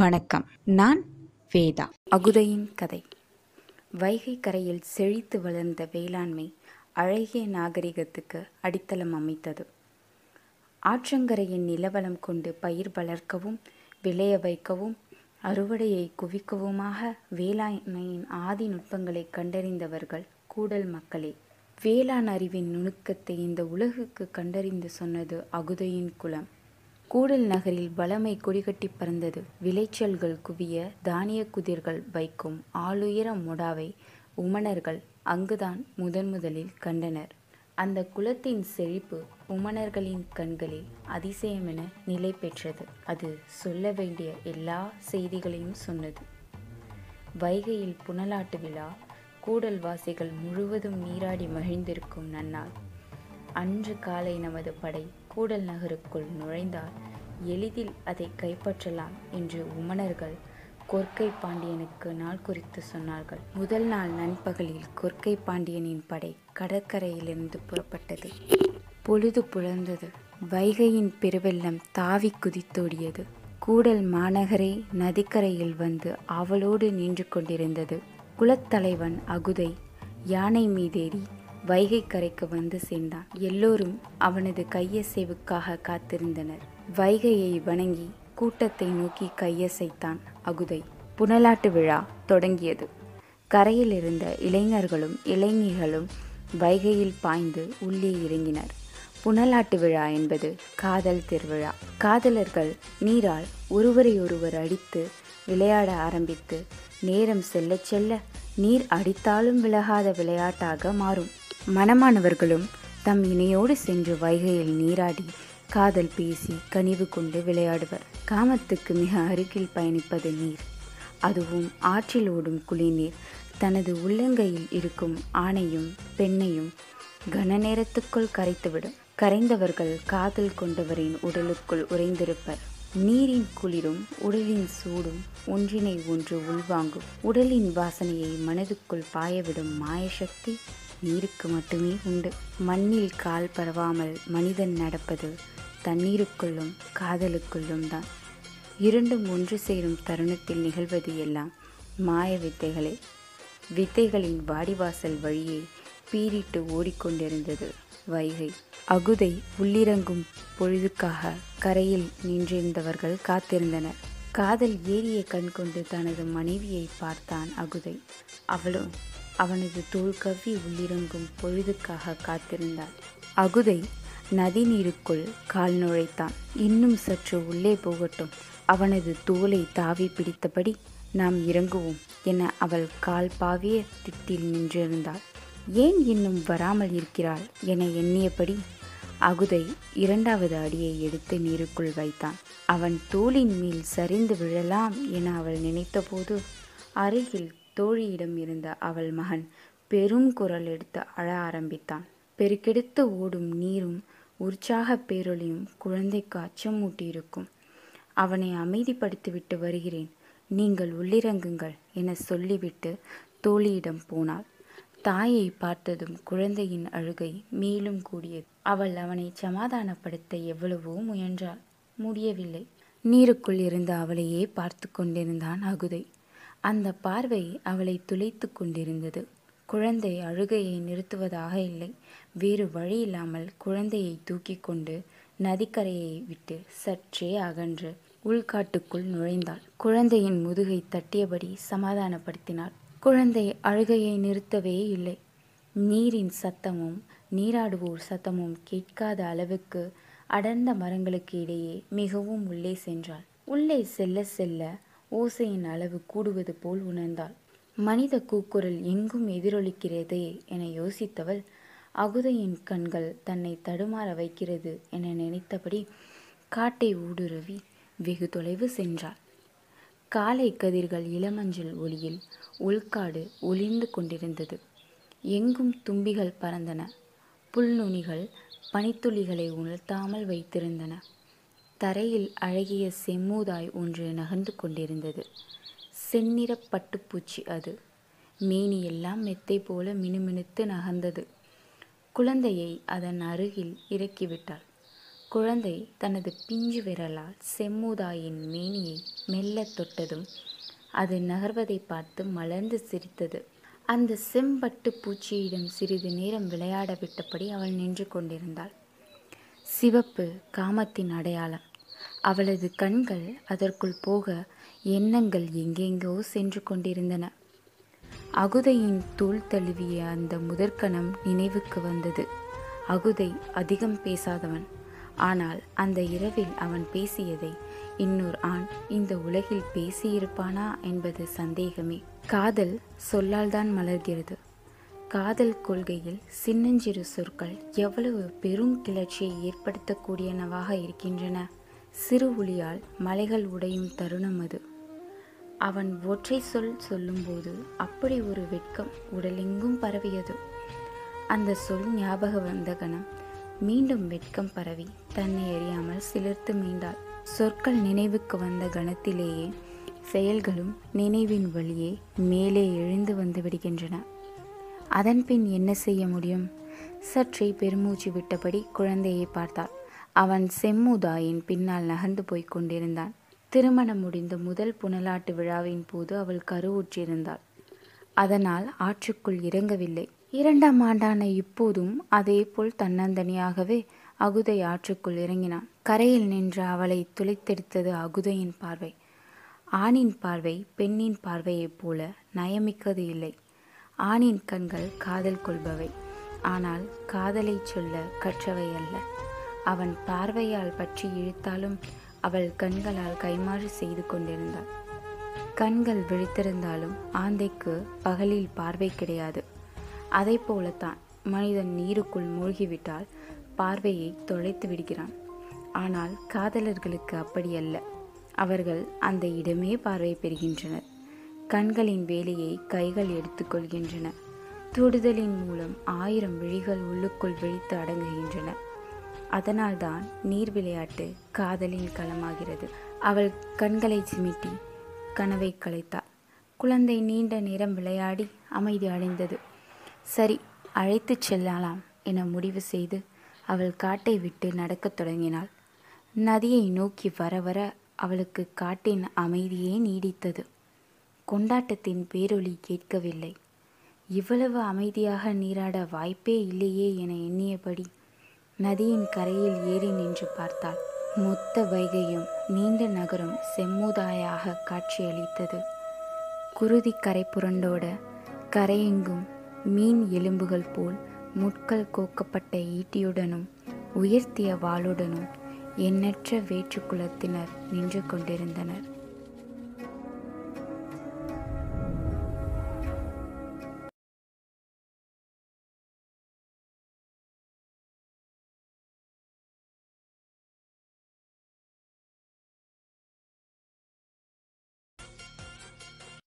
வணக்கம். நான் வேதா. அகுதையின் கதை. வைகை கரையில் செழித்து வளர்ந்த வேளாண்மை அழகிய நாகரிகத்துக்கு அடித்தளம் அமைத்தது. ஆற்றங்கரையின் நிலவளம் கொண்டு பயிர் வளர்க்கவும் விளைய வைக்கவும் அறுவடையை குவிக்கவுமாக வேளாண்மையின் ஆதி நுட்பங்களை கண்டறிந்தவர்கள் கூடல் மக்களே. வேளாண் அறிவின் நுணுக்கத்தை இந்த உலகுக்கு கண்டறிந்து சொன்னது அகுதையின் குலம். கூடல் நகரில் வளமை கொடிகட்டி பறந்தது. விளைச்சல்கள் குவிய தானிய குதிர்கள் வைக்கும் ஆளுயர முடாவை உமணர்கள் அங்குதான் முதன் முதலில் கண்டனர். அந்த குலத்தின் செழிப்பு உமணர்களின் கண்களில் அதிசயமென நிலை பெற்றது. அது சொல்ல வேண்டிய எல்லா செய்திகளையும் சொன்னது. வைகையில் புனலாட்டு விழா கூடல் வாசிகள் முழுவதும் நீராடி மகிழ்ந்திருக்கும் நன்னாள். அன்று காலை நமது படை கூடல் நகருக்குள் நுழைந்தால் எளிதில் அதை கைப்பற்றலாம் என்று உமணர்கள் கொர்க்கை பாண்டியனுக்கு நாள் குறித்து சொன்னார்கள். முதல் நாள் நண்பகலில் கொர்க்கை பாண்டியனின் படை கடற்கரையிலிருந்து புறப்பட்டது. பொழுது புலர்ந்தது. வைகையின் பெருவெள்ளம் தாவி குதித்தோடியது. கூடல் மாநகரே நதிக்கரையில் வந்து அவளோடு நின்று கொண்டிருந்தது. குலத்தலைவன் அகுதை யானை மீதேறி வைகை கரைக்கு வந்து சேர்ந்தான். எல்லோரும் அவனது கையசைவுக்காக காத்திருந்தனர். வைகையை வணங்கி கூட்டத்தை நோக்கி கையசைத்தான் அகுதை. புனலாட்டு விழா தொடங்கியது. கரையில் இருந்த இளைஞர்களும் இளைஞர்களும் வைகையில் பாய்ந்து உள்ளே இறங்கினர். புனலாட்டு விழா என்பது காதல் திருவிழா. காதலர்கள் நீரால் ஒருவரையொருவர் அடித்து விளையாட ஆரம்பித்து நேரம் செல்ல செல்ல நீர் அடித்தாலும் விலகாத விளையாட்டாக மாறும். மனமானவர்களும் தம் இணையோடு சென்று வைகையில் நீராடி காதல் பேசி கனிவு கொண்டு விளையாடுவர். காமத்துக்கு மிக அருகில் பயணிப்பது நீர். அதுவும் ஆற்றில் ஓடும் குளிர்நீர். தனது உள்ளங்கையில் இருக்கும் ஆணையும் பெண்ணையும் கன நேரத்துக்குள் கரைத்துவிடும். கரைந்தவர்கள் காதல் கொண்டவரின் உடலுக்குள் உறைந்திருப்பர். நீரின் குளிரும் உடலின் சூடும் ஒன்றினை ஒன்று உள்வாங்கும். உடலின் வாசனையை மனதுக்குள் பாயவிடும் மாயசக்தி நீருக்கு மட்டுமே உண்டு. மண்ணில் கால் பரவாமல் மனிதன் நடப்பது தண்ணீருக்குள்ளும் காதலுக்குள்ளும் தான். இரண்டும் ஒன்று சேரும் தருணத்தில் நிகழ்வது எல்லாம் மாய வித்தைகளே. வித்தைகளின் வாடிவாசல் வழியே பீறிட்டு ஓடிக்கொண்டிருந்தது வைகை. அகுதை உள்ளிறங்கும் பொழுதுக்காக கரையில் நின்றிருந்தவர்கள் காத்திருந்தனர். காதல் ஏறிய கண் கொண்டு தனது மனைவியை பார்த்தான் அகுதை. அவளும் அவனது தோல் கவ்வி உள்ளிறங்கும் பொழுதுக்காக காத்திருந்தாள். அகுதை நதிநீருக்குள் கால் நுழைத்தான். இன்னும் சற்று உள்ளே போகட்டும். அவனது தோலை தாவி பிடித்தபடி நாம் இறங்குவோம் என அவள் கால் பாவிய திட்டில் நின்றிருந்தாள். ஏன் இன்னும் வராமல் இருக்கிறாள் என எண்ணியபடி அகுதை இரண்டாவது அடியை எடுத்து நீருக்குள் வைத்தான். அவன் தோளின் மேல் சரிந்து விழலாம் என அவள் நினைத்தபோது அருகில் தோழியிடம் இருந்த அவள் மகன் பெரும் குரல் எடுத்து அழ ஆரம்பித்தான். பெருக்கெடுத்து ஓடும் நீரும் உற்சாக பேரொளியும் குழந்தைக்கு அச்சமூட்டியிருக்கும். அவனை அமைதிப்படுத்திவிட்டு வருகிறேன். நீங்கள் உள்ளிறங்குங்கள் என சொல்லிவிட்டு தோழியிடம் போனாள். தாயை பார்த்ததும் குழந்தையின் அழுகை மேலும் கூடியது. அவள் அவனை சமாதானப்படுத்த எவ்வளவோ முயன்றாள். முடியவில்லை. நீருக்குள் இருந்த அவளையே பார்த்து கொண்டிருந்தான் அகுதை. அந்த பார்வை அவளை துளைத்து கொண்டிருந்தது. குழந்தை அழுகையை நிறுத்துவதாக இல்லை. வேறு வழி இல்லாமல் குழந்தையை தூக்கி கொண்டு நதிக்கரையை விட்டு சற்றே அகன்று உள்காட்டுக்குள் நுழைந்தாள். குழந்தையின் முதுகை தட்டியபடி சமாதானப்படுத்தினாள். குழந்தை அழுகையை நிறுத்தவே இல்லை. நீரின் சத்தமும் நீராடுவோர் சத்தமும் கேட்காத அளவுக்கு அடர்ந்த மரங்களுக்கு இடையே மிகவும் உள்ளே சென்றாள். உள்ளே செல்ல செல்ல ஓசையின் அளவு கூடுவது போல் உணர்ந்தாள். மனித கூக்குரல் எங்கும் எதிரொலிக்கிறதே என யோசித்தவள் அகுதையின் கண்கள் தன்னை தடுமாற வைக்கிறது என நினைத்தபடி காட்டை ஊடுருவி வெகு தொலைவு சென்றாள். காலை கதிர்கள் இளமஞ்சள் ஒளியில் உள்காடு ஒளிர்ந்து கொண்டிருந்தது. எங்கும் தும்பிகள் பறந்தன. புல்நுனிகள் பனித்துளிகளை உணர்த்தாமல் வைத்திருந்தன. தரையில் அழகிய செம்மூதாய் ஒன்று நகர்ந்து கொண்டிருந்தது. செந்நிற பட்டுப்பூச்சி அது. மேனியெல்லாம் மெத்தை போல மினுமினுத்து நகர்ந்தது. குழந்தையை அதன் அருகில் இறக்கிவிட்டாள். குழந்தை தனது பிஞ்சு விரலால் செம்முதாயின் மேனியை மெல்ல தொட்டதும் அது நகர்வதை பார்த்து மலர்ந்து சிரித்தது. அந்த செம்பட்டு பூச்சியிடம் சிறிது நேரம் விளையாட விட்டபடி அவள் நின்று கொண்டிருந்தாள். சிவப்பு காமத்தின் அடையாளம். அவளது கண்கள் அதற்குள் போக எண்ணங்கள் எங்கெங்கோ சென்று கொண்டிருந்தன. அகுதையின் தூள் தழுவிய அந்த முதற்கணம் நினைவுக்கு வந்தது. அகுதை அதிகம் பேசாதவன். ஆனால் அந்த இரவில் அவன் பேசியதை இன்னொரு ஆண் இந்த உலகில் பேசியிருப்பானா என்பது சந்தேகமே. காதல் சொல்லால்தான் மலர்கிறது. காதல் கொள்கையில் சின்னஞ்சிறு சொற்கள் எவ்வளவு பெரும் கிளர்ச்சியை ஏற்படுத்தக்கூடியனவாக இருக்கின்றன. சிறு ஒளியால் மலைகள் உடையும் தருணம் அது. அவன் ஒற்றை சொல் சொல்லும்போது அப்படி ஒரு வெட்கம் உடலெங்கும் பரவியது. அந்த சொல் ஞாபகம் வந்த கணம் மீண்டும் வெட்கம் பரவி தன்னை அறியாமல் சிலிர்த்து மீண்டாள். சொற்கள் நினைவுக்கு வந்த கணத்திலேயே செயல்களும் நினைவின் வழியே மேலே எழுந்து வந்து விடுகின்றன. அதன்பின் என்ன செய்ய முடியும்? சற்றே பெருமூச்சு விட்டபடி குழந்தையை பார்த்தாள். அவன் செம்முதாயின் பின்னால் நகர்ந்து போய்க் கொண்டிருந்தான். திருமணம் முடிந்த முதல் புனலாட்டு விழாவின் போது அவள் கருவுற்றிருந்தாள் அதனால் ஆற்றுக்குள் இறங்கவில்லை. இரண்டாம் ஆண்டான இப்போதும் அதேபோல் தன்னந்தனியாகவே அகுதை ஆற்றுக்குள் இறங்கினான். கரையில் நின்ற அவளை துளைத்தெடுத்தது அகுதையின் பார்வை. ஆணின் பார்வை பெண்ணின் பார்வையைப் போல நயமிக்கது இல்லை. ஆணின் கண்கள் காதல் கொள்பவை. ஆனால் காதலை சொல்ல கற்றவை அல்ல. அவன் பார்வையால் பற்றி இழுத்தாலும் அவள் கண்களால் கைமாறு செய்து கொண்டிருந்தாள். கண்கள் விழித்திருந்தாலும் ஆந்தைக்கு பகலில் பார்வை கிடையாது. அதை போலத்தான் மனிதன் நீருக்குள் மூழ்கிவிட்டால் பார்வையை தொலைத்து விடுகிறான். ஆனால் காதலர்களுக்கு அப்படி அல்ல. அவர்கள் அந்த இடமே பார்வை பெறுகின்றனர். கண்களின் வேலையை கைகள் எடுத்துக்கொள்கின்றன தொடுதலின் மூலம் ஆயிரம் விழிகள் உள்ளுக்குள் விழித்து அடங்குகின்றன. அதனால்தான் நீர் விளையாட்டு காதலின் களமாகிறது. அவள் கண்களை சிமிட்டி கனவை கலைத்தாள். குழந்தை நீண்ட நேரம் விளையாடி அமைதி அடைந்தது. சரி அழைத்துச் செல்லலாம் என முடிவு செய்து அவள் காட்டை விட்டு நடக்கத் தொடங்கினாள். நதியை நோக்கி வர வர அவளுக்கு காட்டின் அமைதியே நீடித்தது. கொண்டாட்டத்தின் பேரொளி கேட்கவில்லை. இவ்வளவு அமைதியாக நீராட வாய்ப்பே இல்லையே என எண்ணியபடி நதியின் கரையில் ஏறி நின்று பார்த்தாள். மொத்த வைகையும் நீண்ட நகரும் செம்முதாயாக காட்சியளித்தது. குருதி கரை புரண்டோட கரையெங்கும் மீன் எலும்புகள் போல் முட்கள் கோக்கப்பட்ட ஈட்டியுடனும் உயர்த்திய வாளுடனும் எண்ணற்ற வேற்று குலத்தினர் நின்று கொண்டிருந்தனர்.